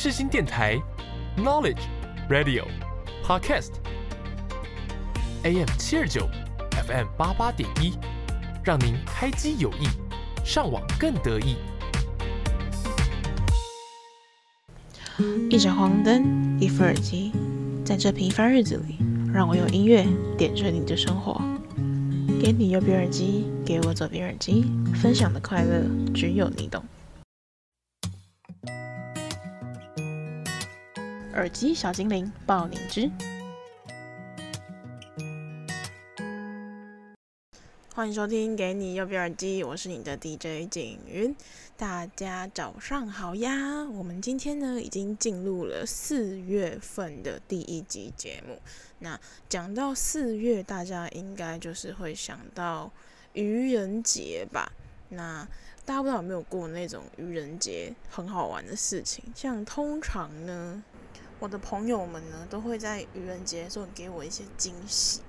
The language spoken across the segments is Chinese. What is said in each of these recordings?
世新电台，Knowledge Radio Podcast，AM 七二九，FM 八八点一，让您开机有益，上网更得意。一盏黄灯，一副耳机，在这平凡日子里，让我用音乐点缀你的生活。给你右边耳机，给我左边耳机，分享的快乐只有你懂。耳机小精灵爆你知，欢迎收听《给你右边耳机》，我是你的 DJ 景云。大家早上好呀！我们今天呢已经进入了四月份的第一集节目。那讲到四月，大家应该就是会想到愚人节吧？那大家不知道有没有过那种愚人节很好玩的事情？像通常呢，我的朋友们呢都会在愚人节的时候给我一些惊喜。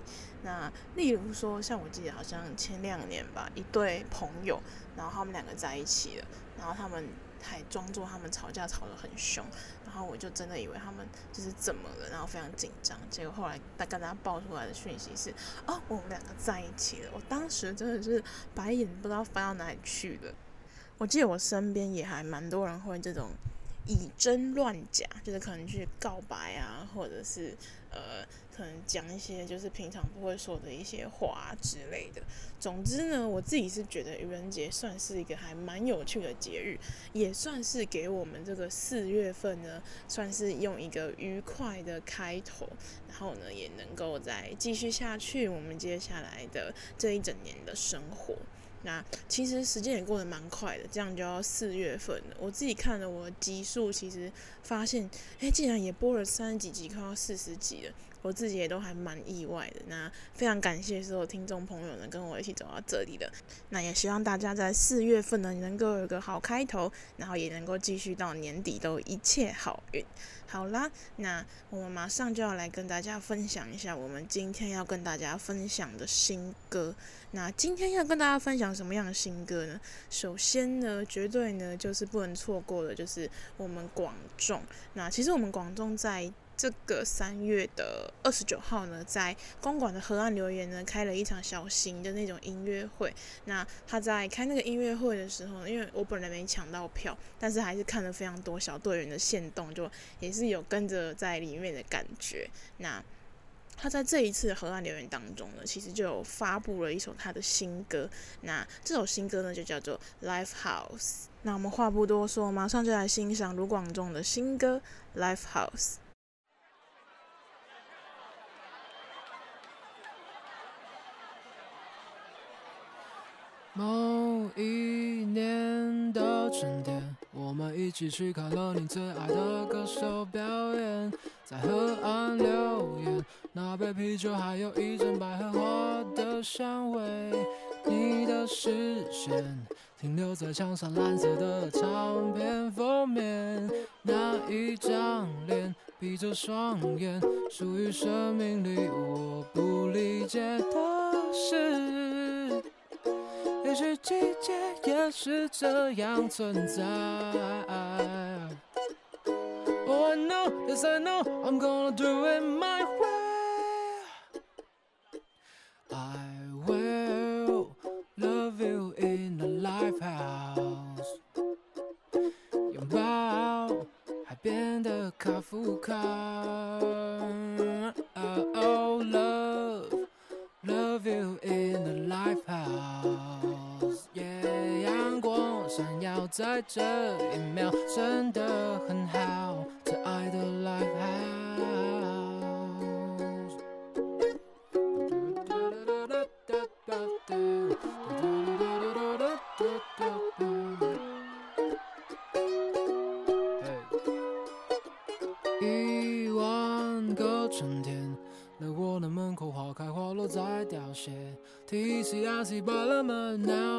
那例如说，像我记得好像前两年吧，一对朋友，然后他们两个在一起了，然后他们还装作他们吵架吵得很凶，然后我就真的以为他们就是怎么了，然后非常紧张。结果后来他跟他爆出来的讯息是，哦，我们两个在一起了。我当时真的是白眼不知道翻到哪里去了。我记得我身边也还蛮多人会这种。以真乱假，就是可能去告白啊，或者是呃，可能讲一些就是平常不会说的一些话之类的。总之呢，我自己是觉得愚人节算是一个还蛮有趣的节日，也算是给我们这个四月份呢，算是用一个愉快的开头，然后呢，也能够再继续下去我们接下来的这一整年的生活。那其实时间也过得蛮快的，这样就要四月份了。我自己看了我的集数，其实发现，哎，竟然也播了三十几集，快要四十集了。我自己也都还蛮意外的。那非常感谢所有听众朋友能跟我一起走到这里的。那也希望大家在四月份呢，能够有个好开头，然后也能够继续到年底都一切好运。好啦，那我们马上就要来跟大家分享一下我们今天要跟大家分享的新歌。那今天要跟大家分享什么样的新歌呢？首先呢，绝对呢就是不能错过的，就是我们广众。那其实我们广众在这个三月的二十九号呢，在公馆的河岸留言呢，开了一场小型的那种音乐会。那他在开那个音乐会的时候，因为我本来没抢到票，但是还是看了非常多小队员的现动，就也是有跟着在里面的感觉。那他在这一次的河岸留言当中呢，其实就有发布了一首他的新歌。那这首新歌呢，就叫做《Life House》。那我们话不多说，马上就来欣赏卢广仲的新歌《Life House》。某一年的春天，我们一起去看了你最爱的歌手表演，在河岸留言，那杯啤酒还有一阵百合花的香味。你的视线停留在墙上蓝色的唱片封面，那一张脸闭着双眼，属于生命里我不理解的事。也许季节也是这样存在。Oh I know, yes I know, I'm gonna do it my way. I will love you in the life house。拥抱海边的卡夫卡。Oh love, love you in the life 在这一秒真的很好，这爱的 live house。一万个春天，在我的门口花开花落再凋谢，T C R C 巴拉门 now。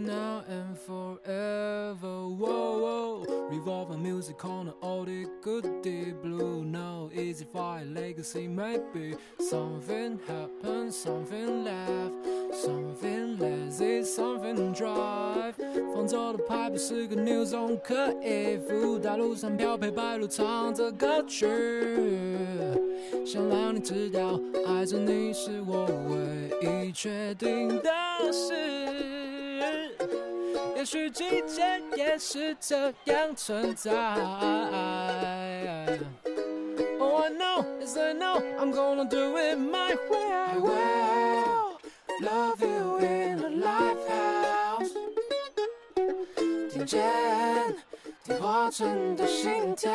女蝴蝶 Now and forever，Revolve music on the oldie goodie blue，No easy fight legacy maybe，Something happen，something left。，something lazy，something drive。放走的牌不是个 new song 可以附，大路上标配白鹭唱着歌曲，想让你知道，爱着你是我唯一确定的事。也许季节也是这样存在。Oh I know is I know I'm gonna do it my way. I will love you in a Lifehouse。听见电话中的心跳。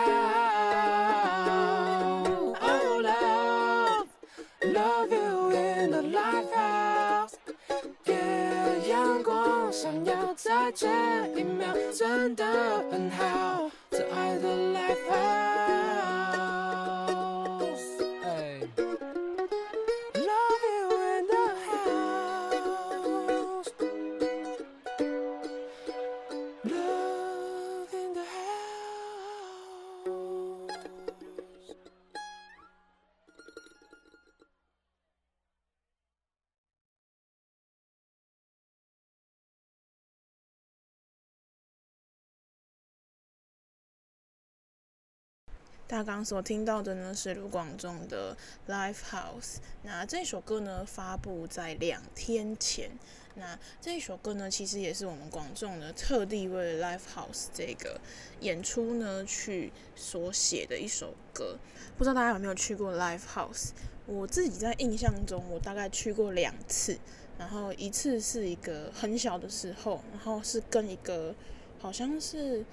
在这一秒，真的很好，这爱的来报。大家刚所听到的呢是卢广仲的《Lifehouse》。那这首歌呢发布在两天前。那这首歌呢其实也是我们广仲呢特地为《Lifehouse》这个演出呢去所写的一首歌。不知道大家有没有去过《Lifehouse》？我自己在印象中，我大概去过两次。然后一次是一个很小的时候，然后是跟一个好像是。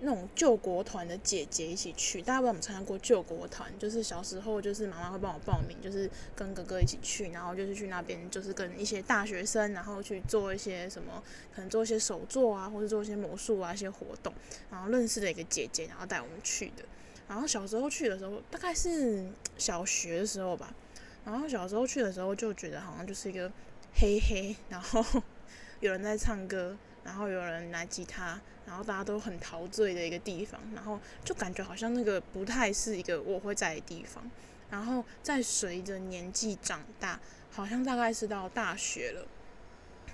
那种救国团的姐姐一起去，大家不知道有没有参加过救国团？就是小时候，就是妈妈会帮我报名，就是跟哥哥一起去，然后就是去那边，就是跟一些大学生，然后去做一些什么，可能做一些手作啊，或者做一些魔术啊一些活动，然后认识了一个姐姐，然后带我们去的。然后小时候去的时候，大概是小学的时候吧。然后小时候去的时候就觉得好像就是一个黑黑，然后有人在唱歌。然后有人拿吉他，然后大家都很陶醉的一个地方，然后就感觉好像那个不太是一个我会在的地方。然后在随着年纪长大，好像大概是到大学了。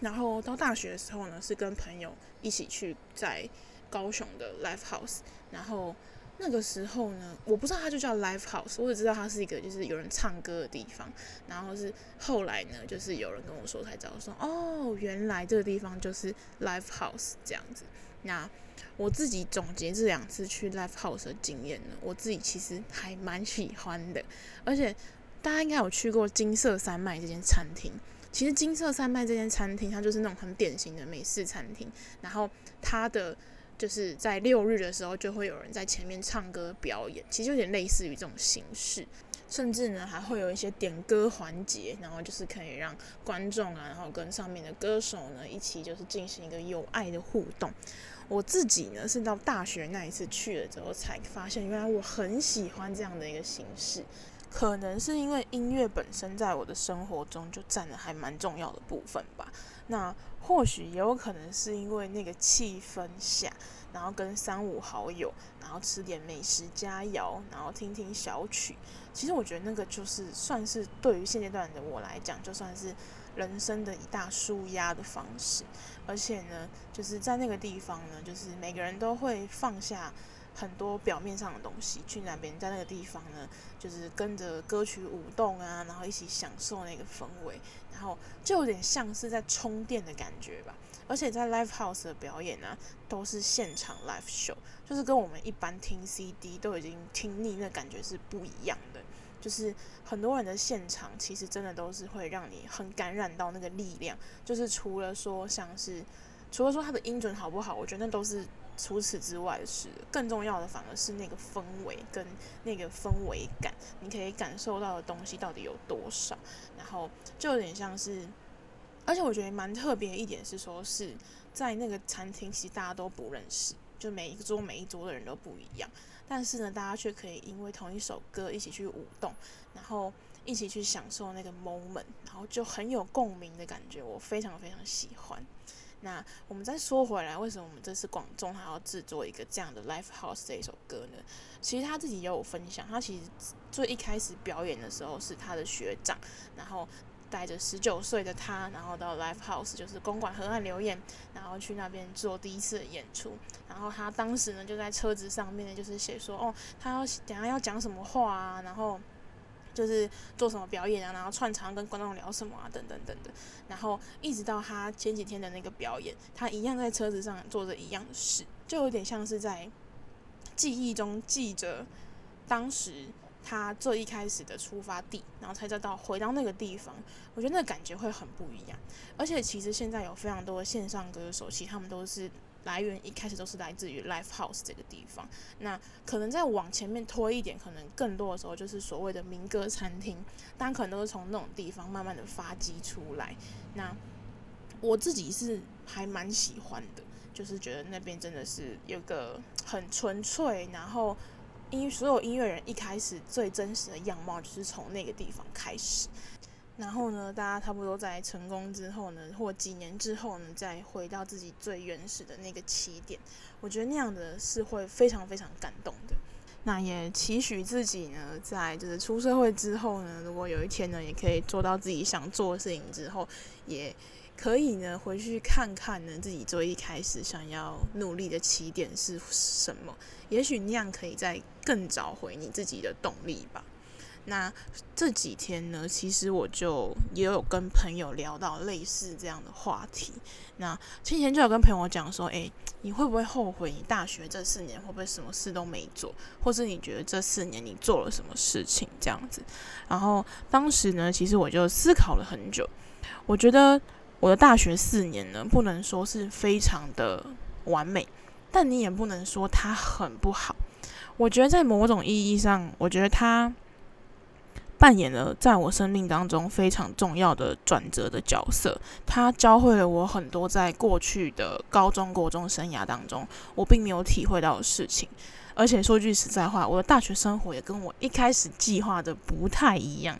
然后到大学的时候呢，是跟朋友一起去在高雄的 live house，然后。那个时候呢，我不知道它就叫 Lifehouse，我只知道它是一个就是有人唱歌的地方。然后是后来呢，就是有人跟我说才知道说，哦，原来这个地方就是 Lifehouse 这样子。那我自己总结这两次去 Lifehouse 的经验呢，我自己其实还蛮喜欢的。而且大家应该有去过金色山脉这间餐厅。其实金色山脉这间餐厅，它就是那种很典型的美式餐厅。然后它的就是在六日的时候，就会有人在前面唱歌表演，其实有点类似于这种形式，甚至呢还会有一些点歌环节，然后就是可以让观众啊，然后跟上面的歌手呢一起就是进行一个有爱的互动。我自己呢是到大学那一次去了之后，才发现原来我很喜欢这样的一个形式，可能是因为音乐本身在我的生活中就占了还蛮重要的部分吧。那或许也有可能是因为那个气氛下，然后跟三五好友，然后吃点美食佳肴，然后听听小曲。其实我觉得那个就是算是对于现阶段的我来讲，就算是人生的一大舒压的方式。而且呢，就是在那个地方呢，就是每个人都会放下很多表面上的东西，去那边，在那个地方呢，就是跟着歌曲舞动啊，然后一起享受那个氛围。然后就有点像是在充电的感觉吧，而且在 Live House 的表演呢、都是现场 Live Show，就是跟我们一般听 CD 都已经听腻，那感觉是不一样的。就是很多人的现场，其实真的都是会让你很感染到那个力量。就是除了说像是，除了说他的音准好不好，我觉得那都是。除此之外是，更重要的反而是那个氛围跟那个氛围感，你可以感受到的东西到底有多少，然后就有点像是，而且我觉得蛮特别一点是说是在那个餐厅，其实大家都不认识，就每一桌每一桌的人都不一样，但是呢，大家却可以因为同一首歌一起去舞动，然后一起去享受那个 moment，然后就很有共鸣的感觉，我非常非常喜欢。那我们再说回来，为什么我们这次广仲还要制作一个这样的《Lifehouse》这一首歌呢？其实他自己也有分享，他其实最一开始表演的时候是他的学长，然后带着十九岁的他，然后到 Live House，就是公馆河岸留言，然后去那边做第一次的演出。然后他当时呢就在车子上面呢，就是写说，哦，他要等下要讲什么话啊，然后就是做什么表演啊，然后串场跟观众聊什么啊，等等等等。然后一直到他前几天的那个表演，他一样在车子上做着一样的事，就有点像是在记忆中记着当时。他最一开始的出发地，然后才知道回到那个地方，我觉得那个感觉会很不一样。而且其实现在有非常多的线上歌手，其实他们都是来源一开始都是来自于 Live House 这个地方。那可能再往前面推一点，可能更多的时候就是所谓的民歌餐厅，大家可能都是从那种地方慢慢的发迹出来。那我自己是还蛮喜欢的，就是觉得那边真的是有个很纯粹，然后。因所有音乐人一开始最真实的样貌就是从那个地方开始，然后呢，大家差不多在成功之后呢，或几年之后呢，再回到自己最原始的那个起点，我觉得那样的是会非常非常感动的。那也期许自己呢，在就是出社会之后呢，如果有一天呢，也可以做到自己想做的事情之后，也。可以呢，回去看看呢，自己最一开始想要努力的起点是什么？也许那样可以再更找回你自己的动力吧。那这几天呢，其实我就也有跟朋友聊到类似这样的话题。那前就有跟朋友讲说，诶，你会不会后悔你大学这四年会不会什么事都没做，或是你觉得这四年你做了什么事情这样子？然后当时呢，其实我就思考了很久，我觉得。我的大学四年呢，不能说是非常的完美，但你也不能说它很不好。我觉得在某种意义上，我觉得它扮演了在我生命当中非常重要的转折的角色。他教会了我很多在过去的高中、国中生涯当中我并没有体会到的事情。而且说句实在话，我的大学生活也跟我一开始计划的不太一样，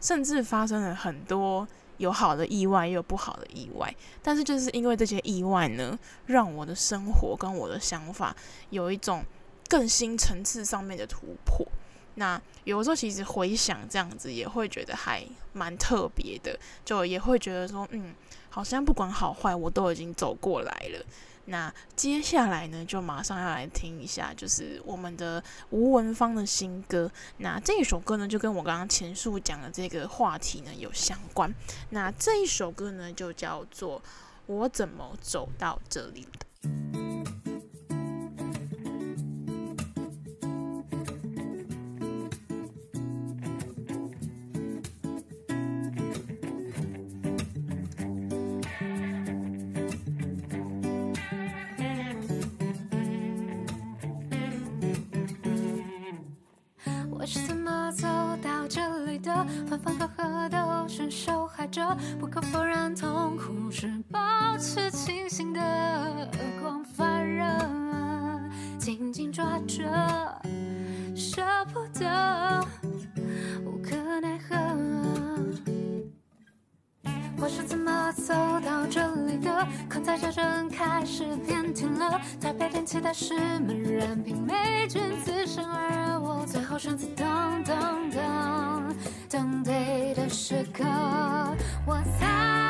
甚至发生了很多。有好的意外，也有不好的意外，但是就是因为这些意外呢，让我的生活跟我的想法有一种更新层次上面的突破。那有时候其实回想这样子，也会觉得还蛮特别的，就也会觉得说，嗯，好像不管好坏，我都已经走过来了。那接下来呢，就马上要来听一下，就是我们的吴文芳的新歌。那这一首歌呢，就跟我刚刚前述讲的这个话题呢有相关。那这一首歌呢，就叫做《我怎么走到这里的》。分分合合都是受害者，不可否认，痛苦是保持清醒的恶贯犯人，紧紧抓着，舍不得，无可奈何。我是怎么走到这里的？困在这阵开始变天了，台北天气的是闷热，并没君子生而我最后选择等等等。等对的时刻，我才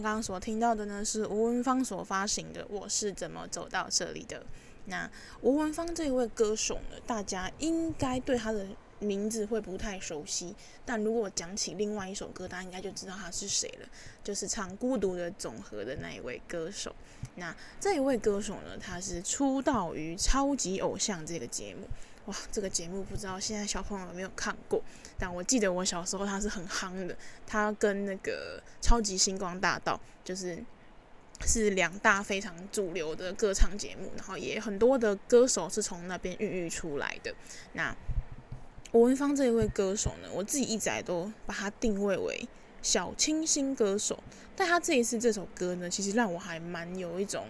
刚刚所听到的呢，是吴文芳所发行的《我是怎么走到这里的》。那吴文芳这一位歌手呢，大家应该对他的名字会不太熟悉，但如果讲起另外一首歌，大家应该就知道他是谁了，就是唱《孤独的总和》的那一位歌手。那这一位歌手呢，他是出道于《超级偶像》这个节目。哇，这个节目不知道现在小朋友有没有看过，但我记得我小时候他是很夯的，他跟那个《超级星光大道》就是。是两大非常主流的歌唱节目，然后也很多的歌手是从那边孕育出来的。那吴文芳这一位歌手呢，我自己一直都把他定位为小清新歌手，但他这一次这首歌呢，其实让我还蛮有一种。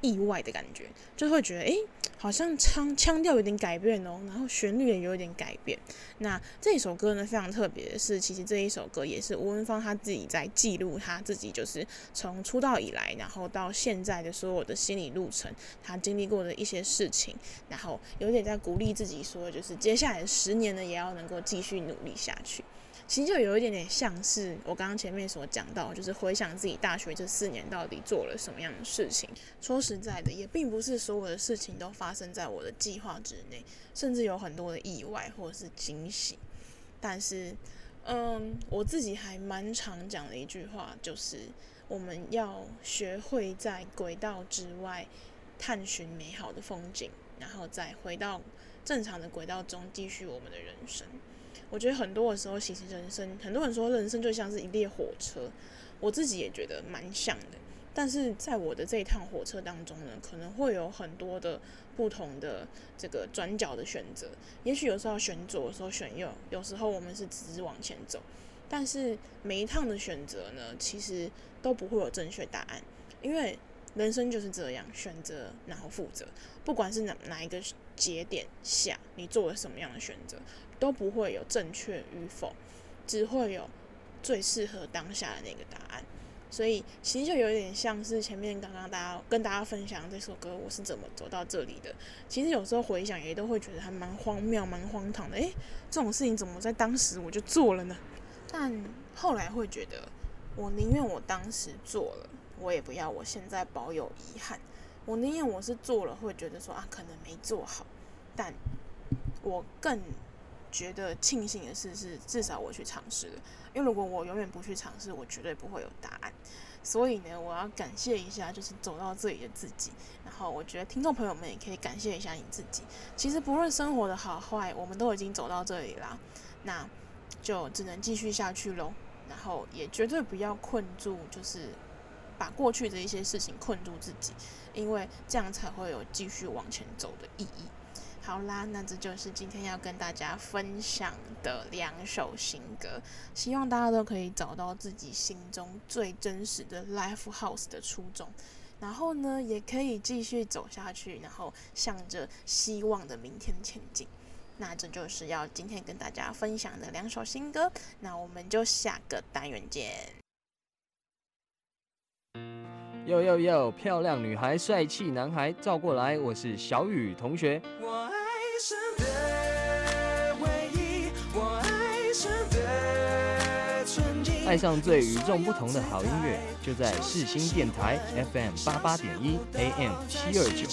意外的感觉，就会觉得，诶，好像腔腔调有点改变哦，然后旋律也有一点改变。那这一首歌呢，非常特别的是，其实这一首歌也是吴文芳他自己在记录他自己，就是从出道以来，然后到现在的所有的心理路程，他经历过的一些事情，然后有点在鼓励自己说，就是接下来十年呢，也要能够继续努力下去。其实就有一点点像是我刚刚前面所讲到，就是回想自己大学这四年到底做了什么样的事情。说实在的，也并不是所有的事情都发生在我的计划之内，甚至有很多的意外或者是惊喜。但是，嗯，我自己还蛮常讲的一句话，就是我们要学会在轨道之外探寻美好的风景，然后再回到正常的轨道中继续我们的人生。我觉得很多的时候，其实人生很多人说人生就像是一列火车，我自己也觉得蛮像的。但是在我的这一趟火车当中呢，可能会有很多的不同的这个转角的选择。也许有时候选左，有时候选右，有时候我们是直直往前走。但是每一趟的选择呢，其实都不会有正确答案，因为人生就是这样，选择然后负责。不管是哪哪一个节点下，你做了什么样的选择。都不会有正确与否，只会有最适合当下的那个答案。所以其实就有点像是前面刚刚大家跟大家分享这首歌，我是怎么走到这里的。其实有时候回想也都会觉得还蛮荒谬、蛮荒唐的。诶，这种事情怎么在当时我就做了呢？但后来会觉得，我宁愿我当时做了，我也不要我现在保有遗憾。我宁愿我是做了，会觉得说啊，可能没做好，但我更。觉得庆幸的事是，至少我去尝试了。因为如果我永远不去尝试，我绝对不会有答案。所以呢，我要感谢一下，就是走到这里的自己。然后，我觉得听众朋友们也可以感谢一下你自己。其实，不论生活的好坏，我们都已经走到这里啦。那就只能继续下去喽。然后，也绝对不要困住，就是把过去的一些事情困住自己，因为这样才会有继续往前走的意义。好啦，那这就是今天要跟大家分享的两首新歌，希望大家都可以找到自己心中最真实的 Life House 的初衷，然后呢，也可以继续走下去，然后向着希望的明天前进。那这就是要今天跟大家分享的两首新歌，那我们就下个单元见。呦呦呦，漂亮女孩，帅气男孩，照过来，我是小雨同学。爱上最与众不同的好音乐，就在世新电台 FM 八八点一 AM 七二九。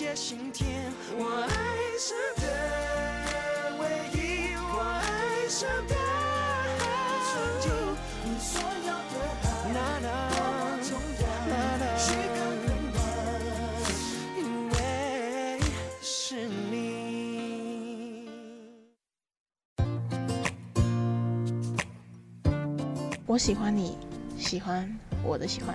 我喜欢你，喜欢我的喜欢。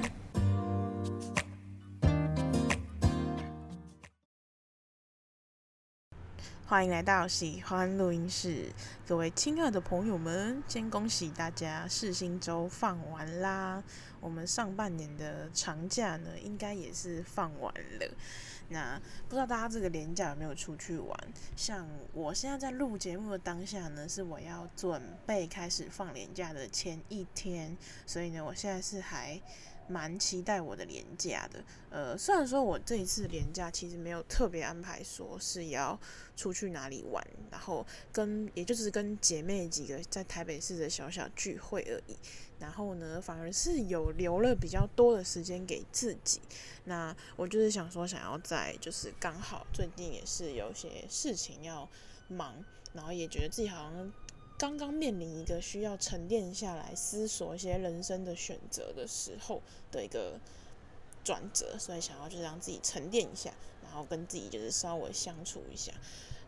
欢迎来到喜欢录音室，各位亲爱的朋友们，先恭喜大家四星周放完啦！我们上半年的长假呢，应该也是放完了。那不知道大家这个连假有没有出去玩？像我现在在录节目的当下呢，是我要准备开始放连假的前一天，所以呢，我现在是还。蛮期待我的年假的，呃，虽然说我这一次年假其实没有特别安排说是要出去哪里玩，然后跟也就是跟姐妹几个在台北市的小小聚会而已，然后呢，反而是有留了比较多的时间给自己。那我就是想说，想要在就是刚好最近也是有些事情要忙，然后也觉得自己好像。刚刚面临一个需要沉淀下来思索一些人生的选择的时候的一个转折，所以想要就是让自己沉淀一下，然后跟自己就是稍微相处一下。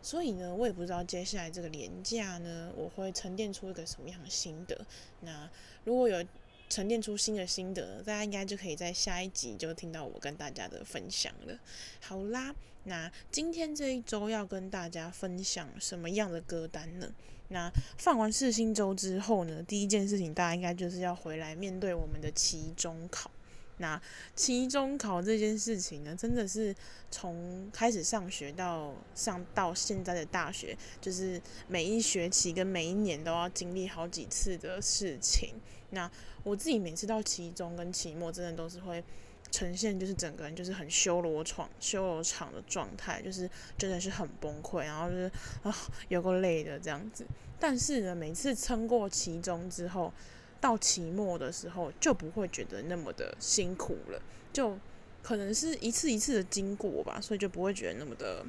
所以呢，我也不知道接下来这个连假呢，我会沉淀出一个什么样的心得。那如果有沉淀出新的心得，大家应该就可以在下一集就听到我跟大家的分享了。好啦，那今天这一周要跟大家分享什么样的歌单呢？那放完四星周之后呢，第一件事情大家应该就是要回来面对我们的期中考。那期中考这件事情呢，真的是从开始上学到上到现在的大学，就是每一学期跟每一年都要经历好几次的事情。那我自己每次到期中跟期末，真的都是会呈现就是整个人就是很修罗场修罗场的状态，就是真的是很崩溃，然后就是啊有够累的这样子。但是呢，每次撑过期中之后，到期末的时候就不会觉得那么的辛苦了，就可能是一次一次的经过吧，所以就不会觉得那么的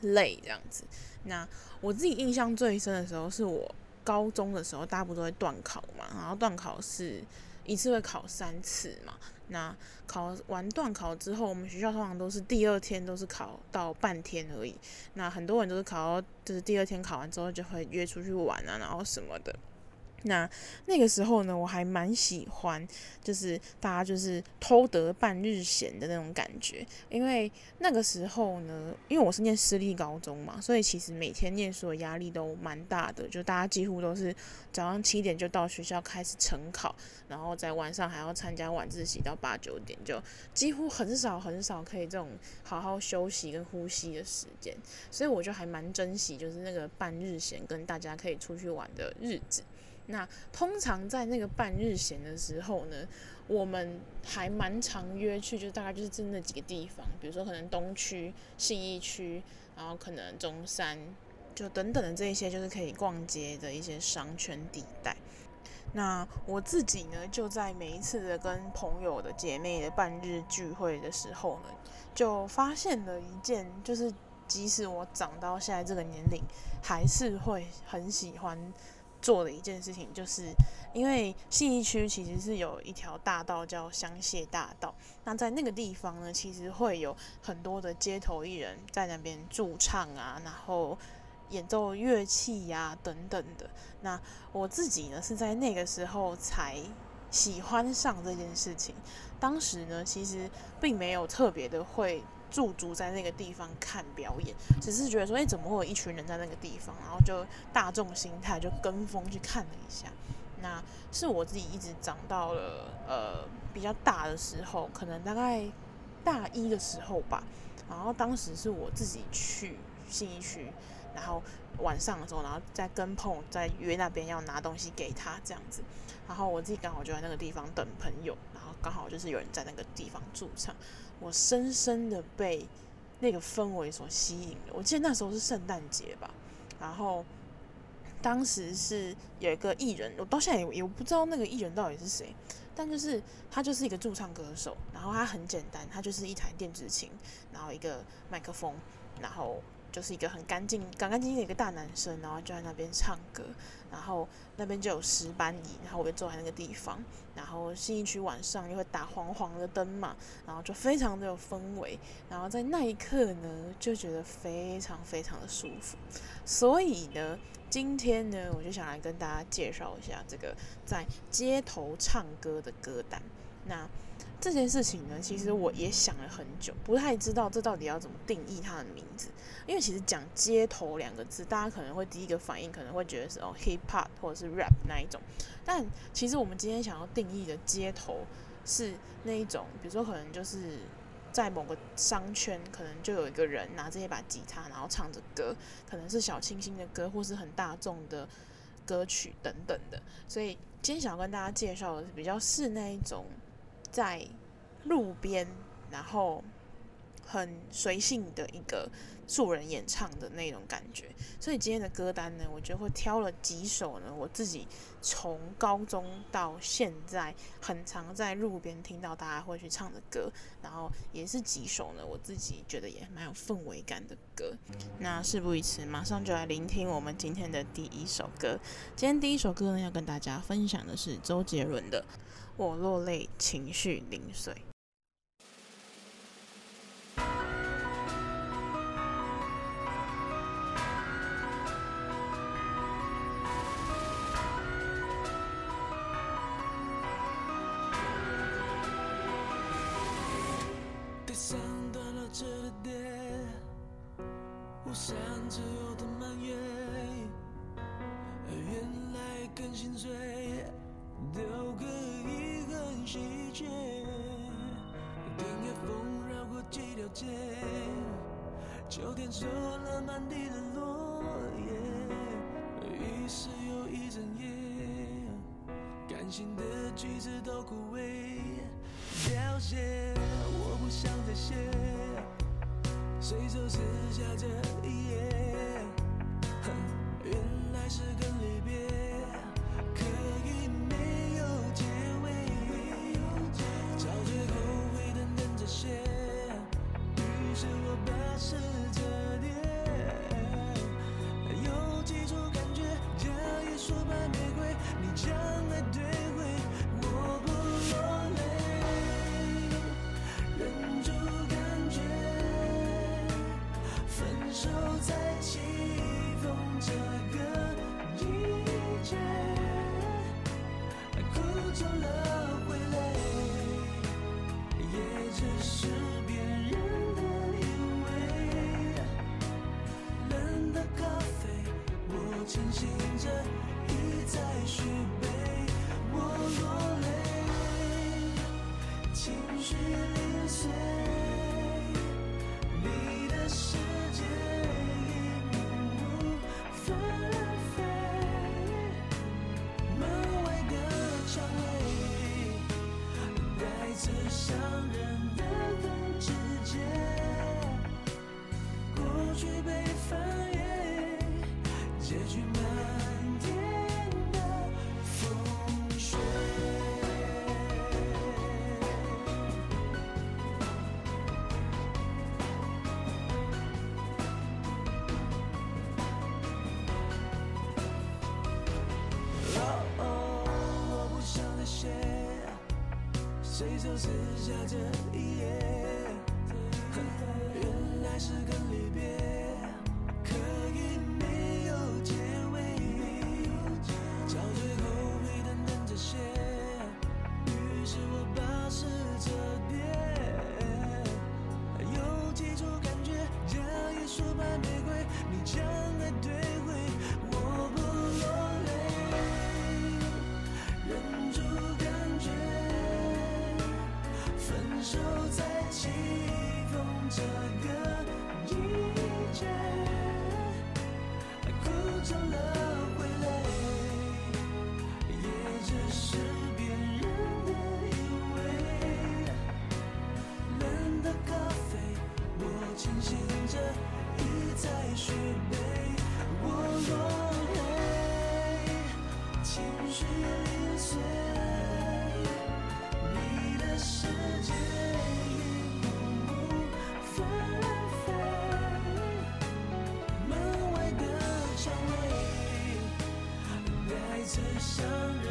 累这样子。那我自己印象最深的时候，是我高中的时候，大家不都会段考嘛，然后段考是一次会考三次嘛。那考完段考之后，我们学校通常都是第二天都是考到半天而已。那很多人都是考到，就是第二天考完之后就会约出去玩啊，然后什么的。那那个时候呢，我还蛮喜欢，就是大家就是偷得半日闲的那种感觉。因为那个时候呢，因为我是念私立高中嘛，所以其实每天念书的压力都蛮大的。就大家几乎都是早上七点就到学校开始晨考，然后在晚上还要参加晚自习到八九点，就几乎很少很少可以这种好好休息跟呼吸的时间。所以我就还蛮珍惜，就是那个半日闲跟大家可以出去玩的日子。那通常在那个半日闲的时候呢，我们还蛮常约去，就大概就是这那几个地方，比如说可能东区、信义区，然后可能中山，就等等的这一些，就是可以逛街的一些商圈地带。那我自己呢，就在每一次的跟朋友的姐妹的半日聚会的时候呢，就发现了一件，就是即使我长到现在这个年龄，还是会很喜欢。做的一件事情，就是因为信义区其实是有一条大道叫香榭大道，那在那个地方呢，其实会有很多的街头艺人，在那边驻唱啊，然后演奏乐器呀、等等的。那我自己呢，是在那个时候才喜欢上这件事情。当时呢，其实并没有特别的会。驻足在那个地方看表演，只是觉得说，哎、怎么会有一群人在那个地方？然后就大众心态就跟风去看了一下。那是我自己一直长到了呃比较大的时候，可能大概大一的时候吧。然后当时是我自己去信义区，然后晚上的时候，然后再跟朋友在约那边要拿东西给他这样子。然后我自己刚好就在那个地方等朋友，然后刚好就是有人在那个地方驻唱。我深深的被那个氛围所吸引了。我记得那时候是圣诞节吧，然后当时是有一个艺人，我到现在也也不知道那个艺人到底是谁，但就是他就是一个驻唱歌手，然后他很简单，他就是一台电子琴，然后一个麦克风，然后。就是一个很干净、干干净净的一个大男生，然后就在那边唱歌，然后那边就有石板椅，然后我就坐在那个地方，然后信义区晚上又会打黄黄的灯嘛，然后就非常的有氛围，然后在那一刻呢，就觉得非常非常的舒服，所以呢，今天呢，我就想来跟大家介绍一下这个在街头唱歌的歌单。那这件事情呢，其实我也想了很久，不太知道这到底要怎么定义它的名字。因为其实讲街头两个字，大家可能会第一个反应可能会觉得是哦 hip hop 或者是 rap 那一种。但其实我们今天想要定义的街头是那一种，比如说可能就是在某个商圈，可能就有一个人拿着一把吉他，然后唱着歌，可能是小清新的歌，或是很大众的歌曲等等的。所以今天想要跟大家介绍的是比较是那一种。在路边，然后很随性的一个素人演唱的那种感觉，所以今天的歌单呢，我就会挑了几首呢，我自己从高中到现在很常在路边听到大家会去唱的歌，然后也是几首呢，我自己觉得也蛮有氛围感的歌。那事不宜迟，马上就来聆听我们今天的第一首歌。今天第一首歌呢，要跟大家分享的是周杰伦的。我落泪，情绪零碎。第三段了这的点，我擅自有的埋怨，原来更心碎，丢个。很细节，听夜风绕过几条街，秋天收了满地的落叶，于是又一整夜，感性的句子都枯萎，凋谢，我不想再写，随手撕下这一页，去领先随手撕下这。这个季节，爱枯成了灰泪，也只是别人的以为。冷的咖啡，我清醒着一再续杯，我落泪，情绪。纷飞门外的蔷薇带刺伤人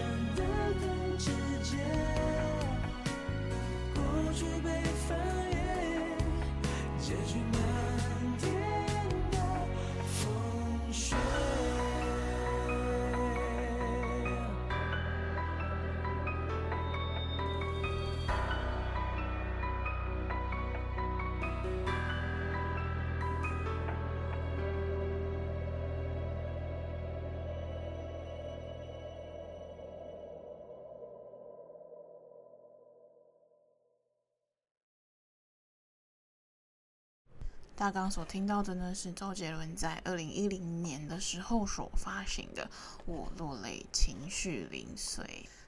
大纲所听到的呢，是周杰伦在二零一零年的时候所发行的《我落泪，情绪零碎》。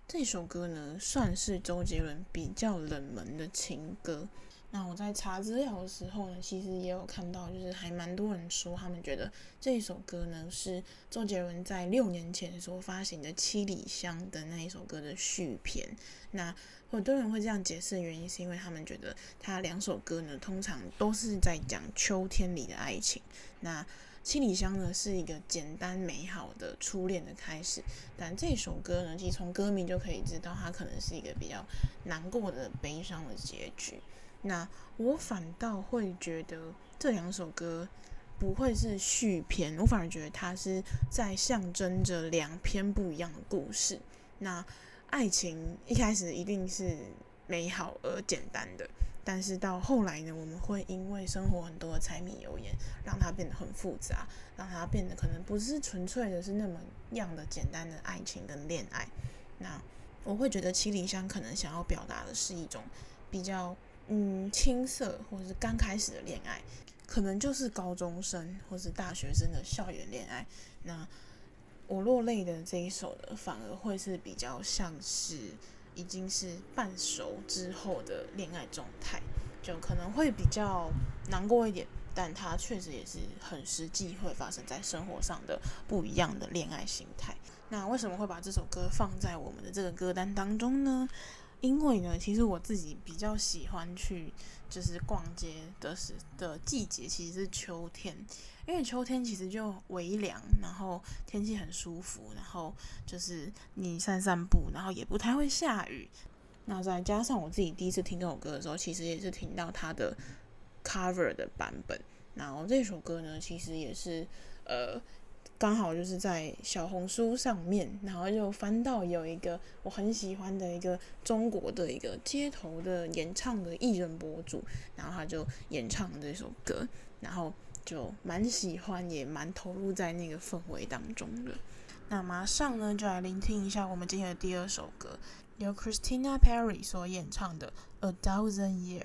这首歌呢，算是周杰伦比较冷门的情歌。那我在查资料的时候呢，其实也有看到，就是还蛮多人说，他们觉得这一首歌呢是周杰伦在六年前所发行的《七里香》的那一首歌的续篇。那很多人会这样解释的原因，是因为他们觉得他两首歌呢，通常都是在讲秋天里的爱情。那《七里香》呢，是一个简单美好的初恋的开始，但这首歌呢，其实从歌名就可以知道，它可能是一个比较难过的、悲伤的结局。那我反倒会觉得这两首歌不会是续篇，我反而觉得它是在象征着两篇不一样的故事。那爱情一开始一定是美好而简单的，但是到后来呢，我们会因为生活很多的柴米油盐，让它变得很复杂，让它变得可能不是纯粹的是那么样的简单的爱情跟恋爱。那我会觉得七里香可能想要表达的是一种比较。嗯，青涩或者是刚开始的恋爱，可能就是高中生或是大学生的校园恋爱。那我落泪的这一首呢，反而会是比较像是已经是半熟之后的恋爱状态，就可能会比较难过一点，但它确实也是很实际会发生在生活上的不一样的恋爱心态。那为什么会把这首歌放在我们的这个歌单当中呢？因为呢，其实我自己比较喜欢去就是逛街的时的季节，其实是秋天。因为秋天其实就微凉，然后天气很舒服，然后就是你散散步，然后也不太会下雨。那再加上我自己第一次听这首歌的时候，其实也是听到它的 cover 的版本。然后这首歌呢，其实也是呃。刚好就是在小红书上面，然后就翻到有一个我很喜欢的一个中国的一个街头的演唱的艺人博主，然后他就演唱这首歌，然后就蛮喜欢，也蛮投入在那个氛围当中的。那马上呢，就来聆听一下我们今天的第二首歌，由 Christina Perry 所演唱的《A Thousand Years》。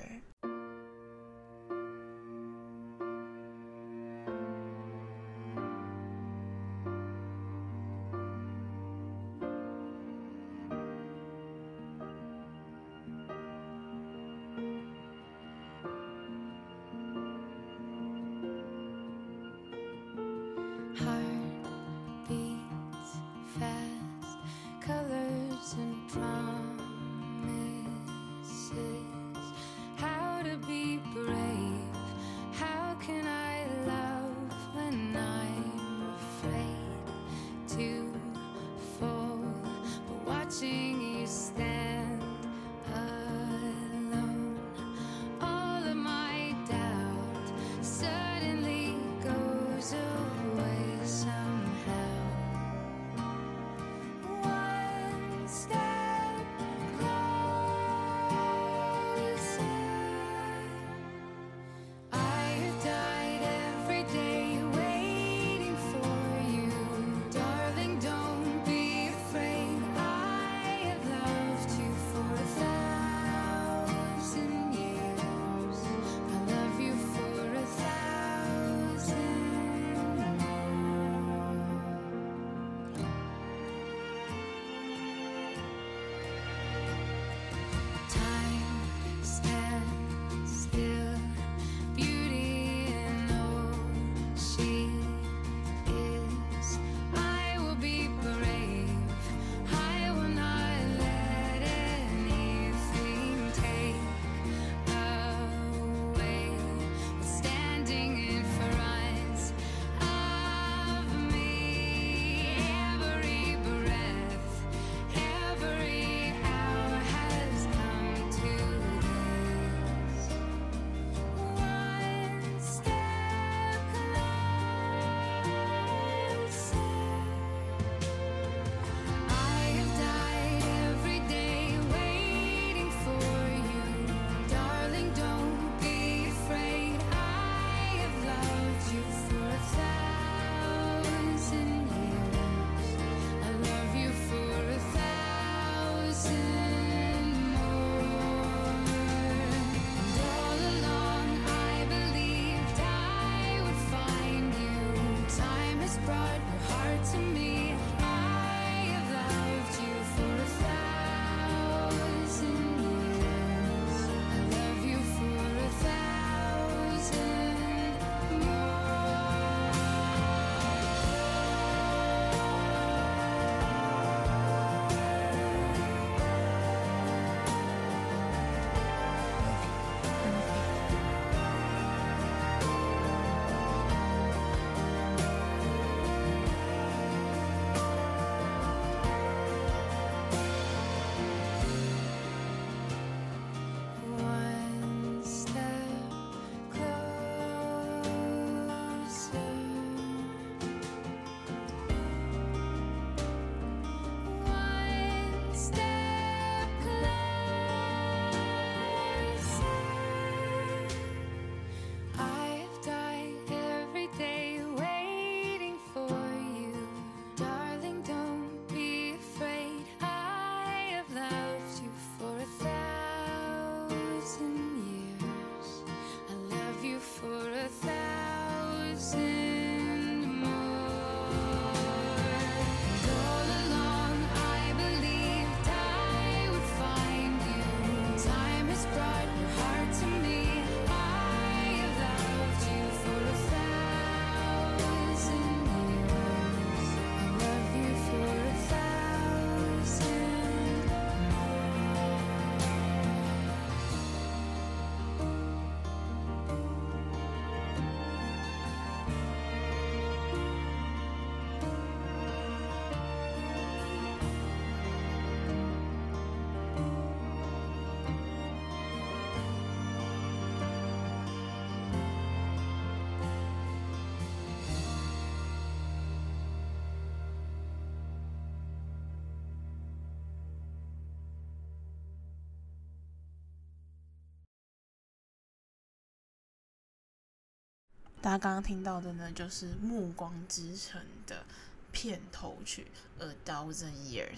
大家刚刚听到的呢，就是《暮光之城》的片头曲《A Thousand Years》。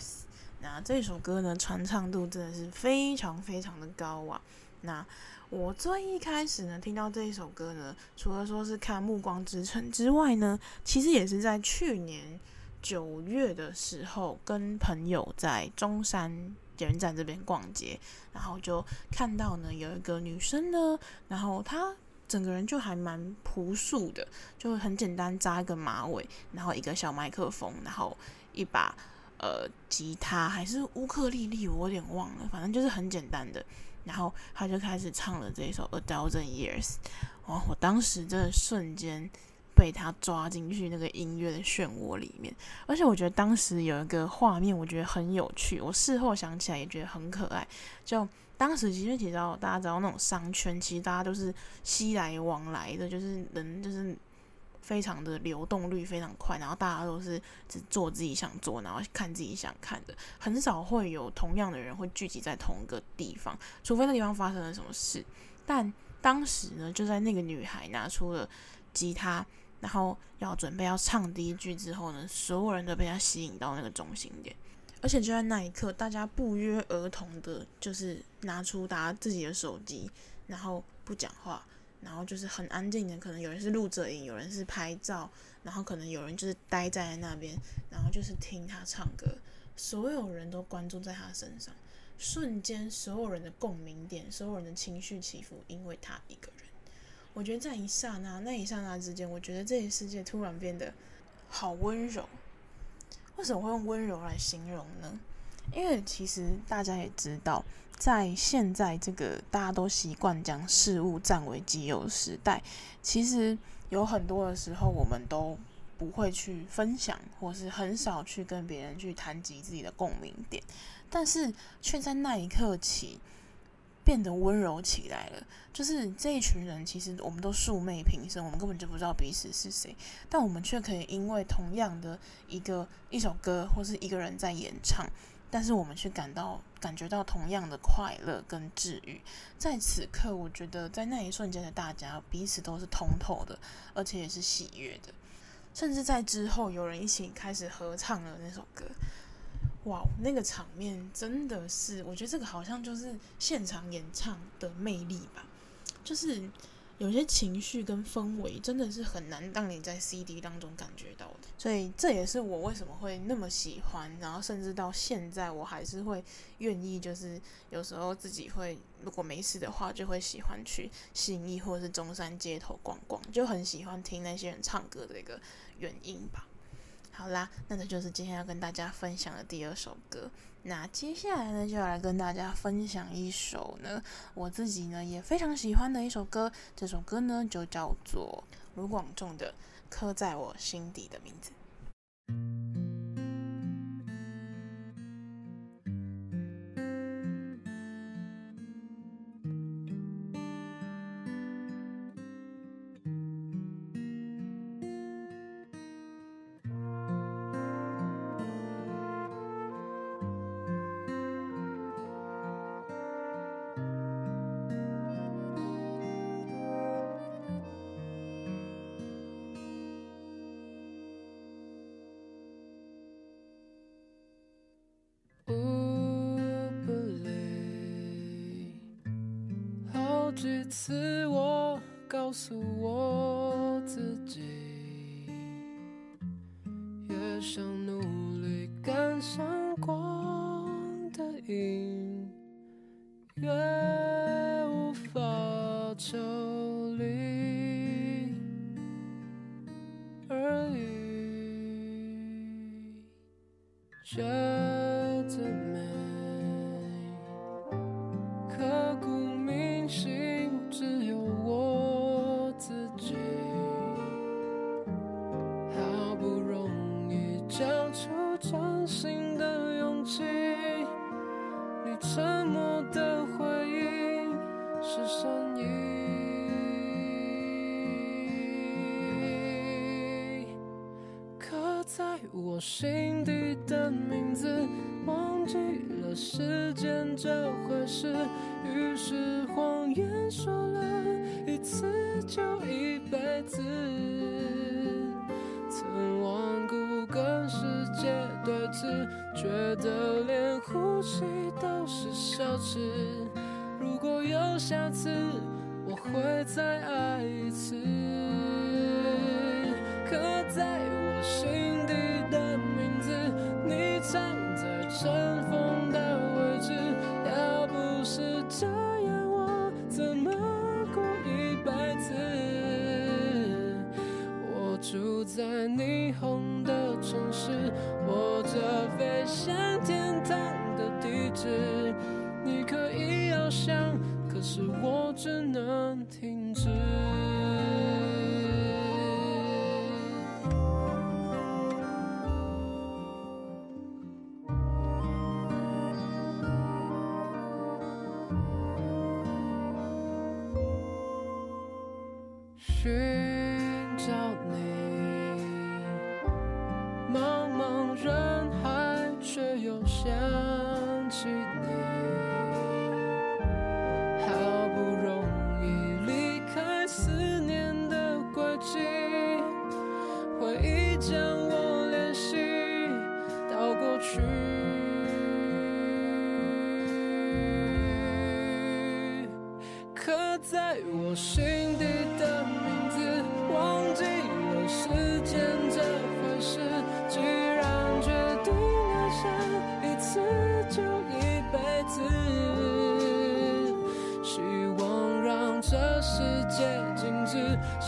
那这首歌呢，传唱度真的是非常非常的高啊。那我最一开始呢，听到这一首歌呢，除了说是看《暮光之城》之外呢，其实也是在去年九月的时候，跟朋友在中山捷运站这边逛街，然后就看到呢，有一个女生呢，然后她。整个人就还蛮朴素的，就很简单，扎一个马尾，然后一个小麦克风，然后一把呃吉他还是乌克丽丽，我有点忘了，反正就是很简单的。然后他就开始唱了这一首《A Thousand Years》，哇！我当时真的瞬间被他抓进去那个音乐的漩涡里面，而且我觉得当时有一个画面，我觉得很有趣，我事后想起来也觉得很可爱，就。当时其实提到大家知道那种商圈，其实大家都是熙来往来的，就是人就是非常的流动率非常快，然后大家都是只做自己想做，然后看自己想看的，很少会有同样的人会聚集在同一个地方，除非那地方发生了什么事。但当时呢，就在那个女孩拿出了吉他，然后要准备要唱第一句之后呢，所有人都被她吸引到那个中心点。而且就在那一刻，大家不约而同的，就是拿出大家自己的手机，然后不讲话，然后就是很安静的，可能有人是录着影，有人是拍照，然后可能有人就是待在那边，然后就是听他唱歌，所有人都关注在他身上，瞬间所有人的共鸣点，所有人的情绪起伏，因为他一个人。我觉得在一刹那，那一刹那之间，我觉得这个世界突然变得好温柔。为什么会用温柔来形容呢？因为其实大家也知道，在现在这个大家都习惯将事物占为己有的时代，其实有很多的时候，我们都不会去分享，或是很少去跟别人去谈及自己的共鸣点，但是却在那一刻起。变得温柔起来了，就是这一群人，其实我们都素昧平生，我们根本就不知道彼此是谁，但我们却可以因为同样的一个一首歌或是一个人在演唱，但是我们却感到感觉到同样的快乐跟治愈。在此刻，我觉得在那一瞬间的大家彼此都是通透的，而且也是喜悦的，甚至在之后有人一起开始合唱了那首歌。哇，那个场面真的是，我觉得这个好像就是现场演唱的魅力吧。就是有些情绪跟氛围真的是很难让你在 CD 当中感觉到的，所以这也是我为什么会那么喜欢，然后甚至到现在我还是会愿意，就是有时候自己会如果没事的话，就会喜欢去信义或者是中山街头逛逛，就很喜欢听那些人唱歌的一个原因吧。好啦，那这就是今天要跟大家分享的第二首歌。那接下来呢，就要来跟大家分享一首呢，我自己呢也非常喜欢的一首歌。这首歌呢就叫做卢广仲的《刻在我心底的名字》。你的名字，忘记了时间这回事，于是谎言说了一次就一辈子，曾顽固跟世界对峙，觉得连呼吸都是奢侈。如果有下次，我会再爱一次，刻在我心尘封的位置，要不是这样，我怎么过一辈子？我住在霓虹的城市，握着飞向天堂的地址。你可以翱翔，可是我只能停止。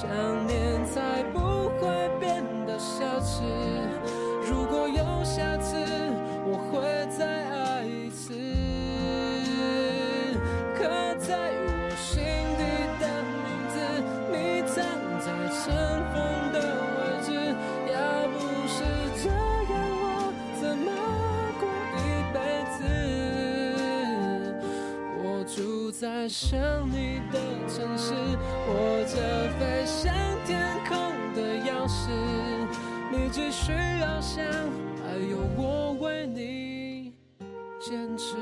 想在想你的城市，握着飞向天空的钥匙，你只需要想，还有我为你坚持。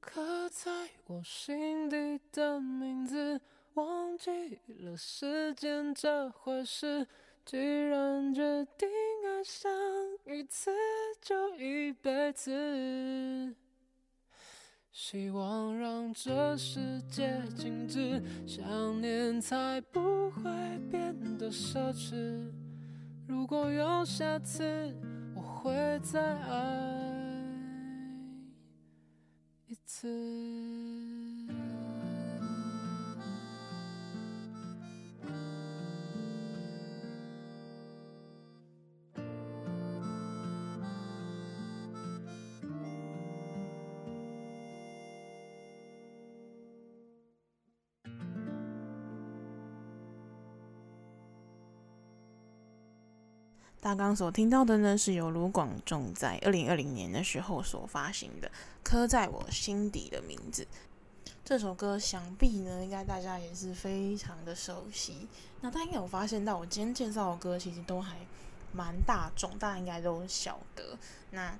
刻在我心的名字，忘记了时间这回事。既然决定爱上一次，就一辈子。希望让这世界静止，想念才不会变得奢侈。如果有下次，我会再爱一次。大纲所听到的呢，是由卢广仲在二零二零年的时候所发行的《刻在我心底的名字》这首歌，想必呢，应该大家也是非常的熟悉。那大家应该有发现到，我今天介绍的歌其实都还蛮大众，大家应该都晓得。那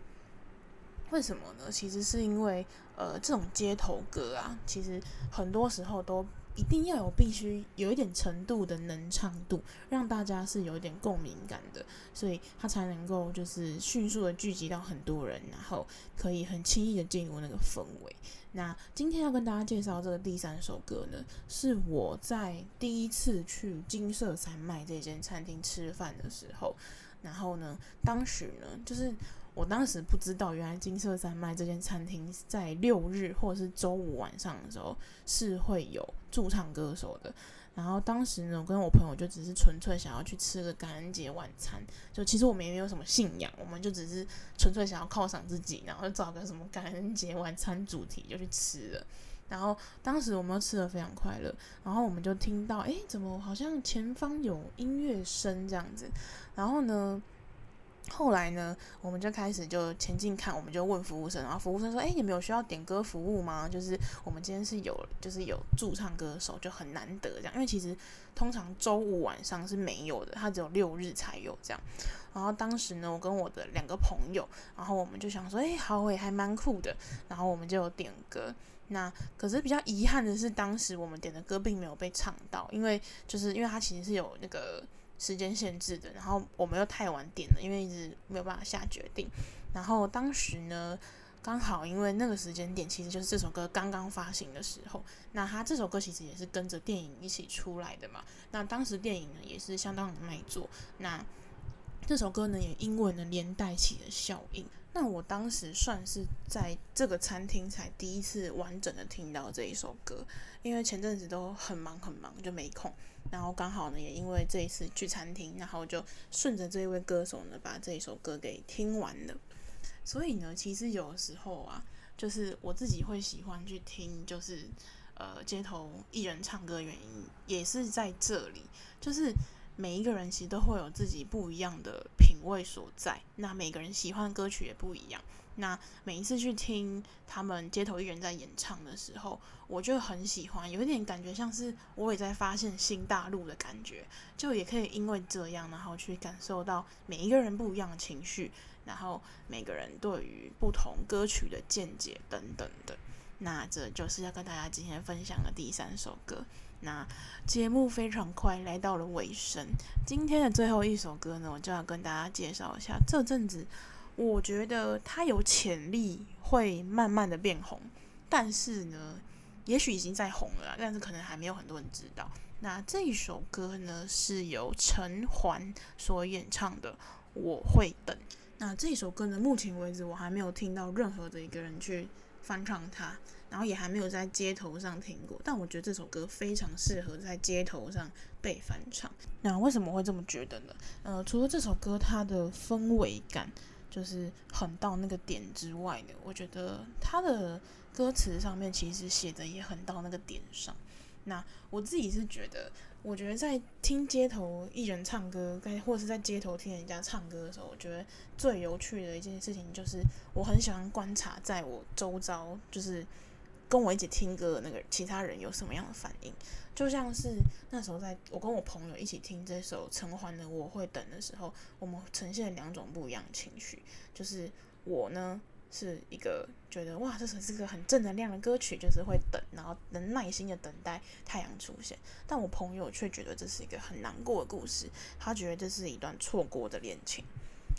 为什么呢？其实是因为，呃，这种街头歌啊，其实很多时候都。一定要有必须有一点程度的能唱度，让大家是有一点共鸣感的，所以他才能够就是迅速的聚集到很多人，然后可以很轻易的进入那个氛围。那今天要跟大家介绍这个第三首歌呢，是我在第一次去金色三麦这间餐厅吃饭的时候，然后呢，当时呢，就是。我当时不知道，原来金色三麦这间餐厅在六日或者是周五晚上的时候是会有驻唱歌手的。然后当时呢，我跟我朋友就只是纯粹想要去吃个感恩节晚餐，就其实我们也没有什么信仰，我们就只是纯粹想要犒赏自己，然后找个什么感恩节晚餐主题就去吃了。然后当时我们都吃得非常快乐，然后我们就听到，诶，怎么好像前方有音乐声这样子？然后呢，后来呢，我们就开始就前进看，我们就问服务生，然后服务生说：“哎，你们有需要点歌服务吗？就是我们今天是有，就是有驻唱歌手，就很难得这样。因为其实通常周五晚上是没有的，他只有六日才有这样。然后当时呢，我跟我的两个朋友，然后我们就想说：哎，好，诶，还蛮酷的。然后我们就点歌。那可是比较遗憾的是，当时我们点的歌并没有被唱到，因为就是因为它其实是有那个。时间限制的，然后我们又太晚点了，因为一直没有办法下决定。然后当时呢，刚好因为那个时间点其实就是这首歌刚刚发行的时候，那他这首歌其实也是跟着电影一起出来的嘛。那当时电影呢也是相当的卖座，那这首歌呢也因为呢连带起了效应。那我当时算是在这个餐厅才第一次完整的听到这一首歌，因为前阵子都很忙很忙就没空。然后刚好呢，也因为这一次去餐厅，然后就顺着这一位歌手呢，把这一首歌给听完了。所以呢，其实有时候啊，就是我自己会喜欢去听，就是呃街头艺人唱歌原因，也是在这里，就是每一个人其实都会有自己不一样的品味所在，那每个人喜欢的歌曲也不一样。那每一次去听他们街头艺人在演唱的时候，我就很喜欢，有一点感觉像是我也在发现新大陆的感觉，就也可以因为这样，然后去感受到每一个人不一样的情绪，然后每个人对于不同歌曲的见解等等的。那这就是要跟大家今天分享的第三首歌。那节目非常快来到了尾声，今天的最后一首歌呢，我就要跟大家介绍一下这阵子。我觉得他有潜力会慢慢的变红，但是呢，也许已经在红了，但是可能还没有很多人知道。那这一首歌呢，是由陈环所演唱的《我会等》。那这首歌呢，目前为止我还没有听到任何的一个人去翻唱它，然后也还没有在街头上听过。但我觉得这首歌非常适合在街头上被翻唱。那为什么会这么觉得呢？呃，除了这首歌它的氛围感。就是很到那个点之外的，我觉得他的歌词上面其实写的也很到那个点上。那我自己是觉得，我觉得在听街头艺人唱歌，该或是在街头听人家唱歌的时候，我觉得最有趣的一件事情就是，我很喜欢观察在我周遭，就是。跟我一起听歌的那个其他人有什么样的反应？就像是那时候在我跟我朋友一起听这首陈欢的《我会等》的时候，我们呈现两种不一样的情绪。就是我呢是一个觉得哇，这首是个很正能量的歌曲，就是会等，然后能耐心的等待太阳出现。但我朋友却觉得这是一个很难过的故事，他觉得这是一段错过的恋情。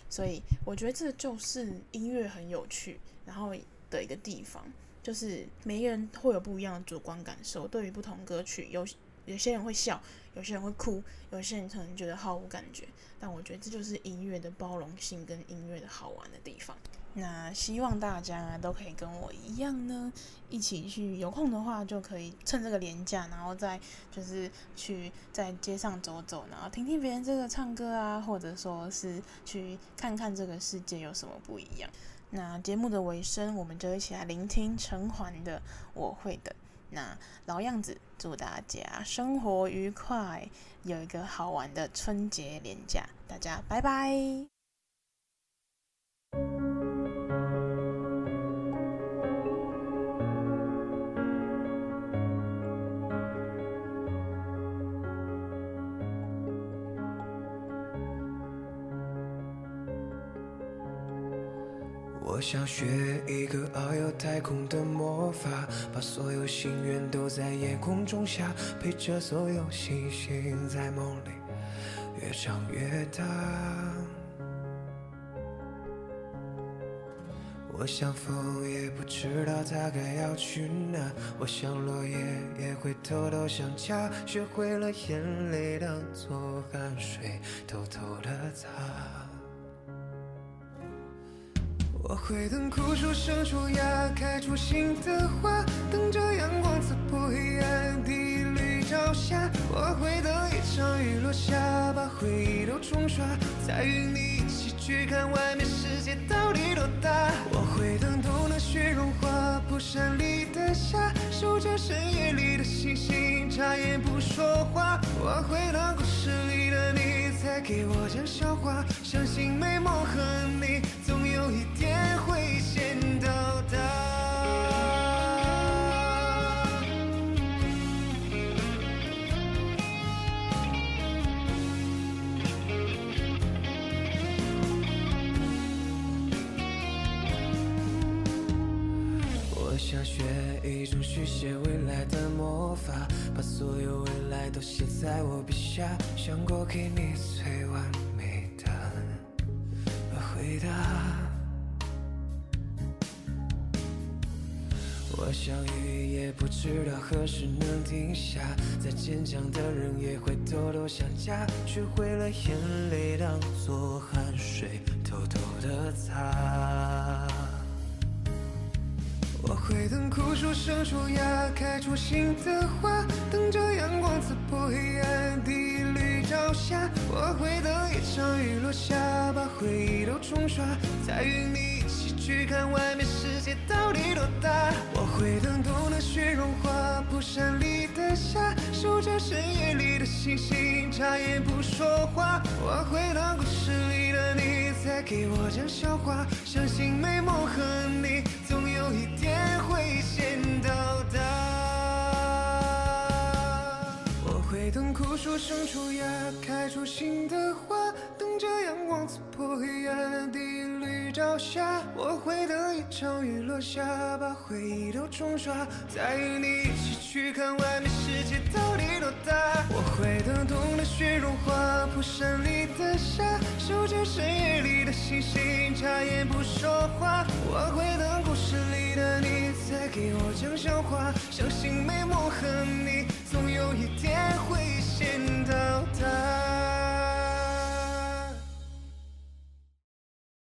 所以我觉得这就是音乐很有趣，然后的一个地方，就是每一个人会有不一样的主观感受。对于不同歌曲，有有些人会笑，有些人会哭，有些人可能觉得毫无感觉。但我觉得这就是音乐的包容性跟音乐的好玩的地方。那希望大家都可以跟我一样呢，一起去有空的话就可以趁这个连假，然后再就是去在街上走走，然后听听别人这个唱歌啊，或者说是去看看这个世界有什么不一样。那节目的尾声，我们就一起来聆听陈桓的《我会的》。那老样子，祝大家生活愉快，有一个好玩的春节连假，大家拜拜。我想学一个遨游太空的魔法，把所有心愿都在夜空中下，陪着所有星星在梦里越长越大。我想风也不知道它该要去哪，我想落叶也会偷偷想家，学会了眼泪当做汗水，偷偷的擦。我会等枯树生出芽，开出新的花，等着阳光刺破黑暗第一缕朝霞。我会等一场雨落下，把回忆都冲刷，再与你去看外面世界到底多大。我会等冬的雪融化，蒲扇里的夏，守着深夜里的星星，眨眼不说话。我会等故事里的你再给我讲笑话，相信美梦和你总有一天。像学一种续写未来的魔法，把所有未来都写在我笔下，想过给你最完美的回答。我想雨也不知道何时能停下，再坚强的人也会偷偷想家，学会了眼泪当做汗水，偷偷的擦。我会等枯树生出芽，开出新的花，等着阳光刺破黑暗第一缕朝霞。我会等一场雨落下，把回忆都冲刷，再与你一起去看外面世世界到底多大。我会等冬的雪融化，蒲扇里的夏，守着深夜里的星星，眨眼不说话。我会等故事里的你再给我讲笑话，相信美梦和你总有一天。会现等枯树生出芽，开出新的花，等着阳光刺破黑暗第一缕朝霞。我会等一场雨落下，把回忆都冲刷，再与你一起去看外面世界到底多大。我会等冬的雪融化，蒲扇里的夏，守着深夜里的星星，眨眼不说话。我会等故事里的你。再给我讲笑话，相信美梦和你总有一天会危险到达。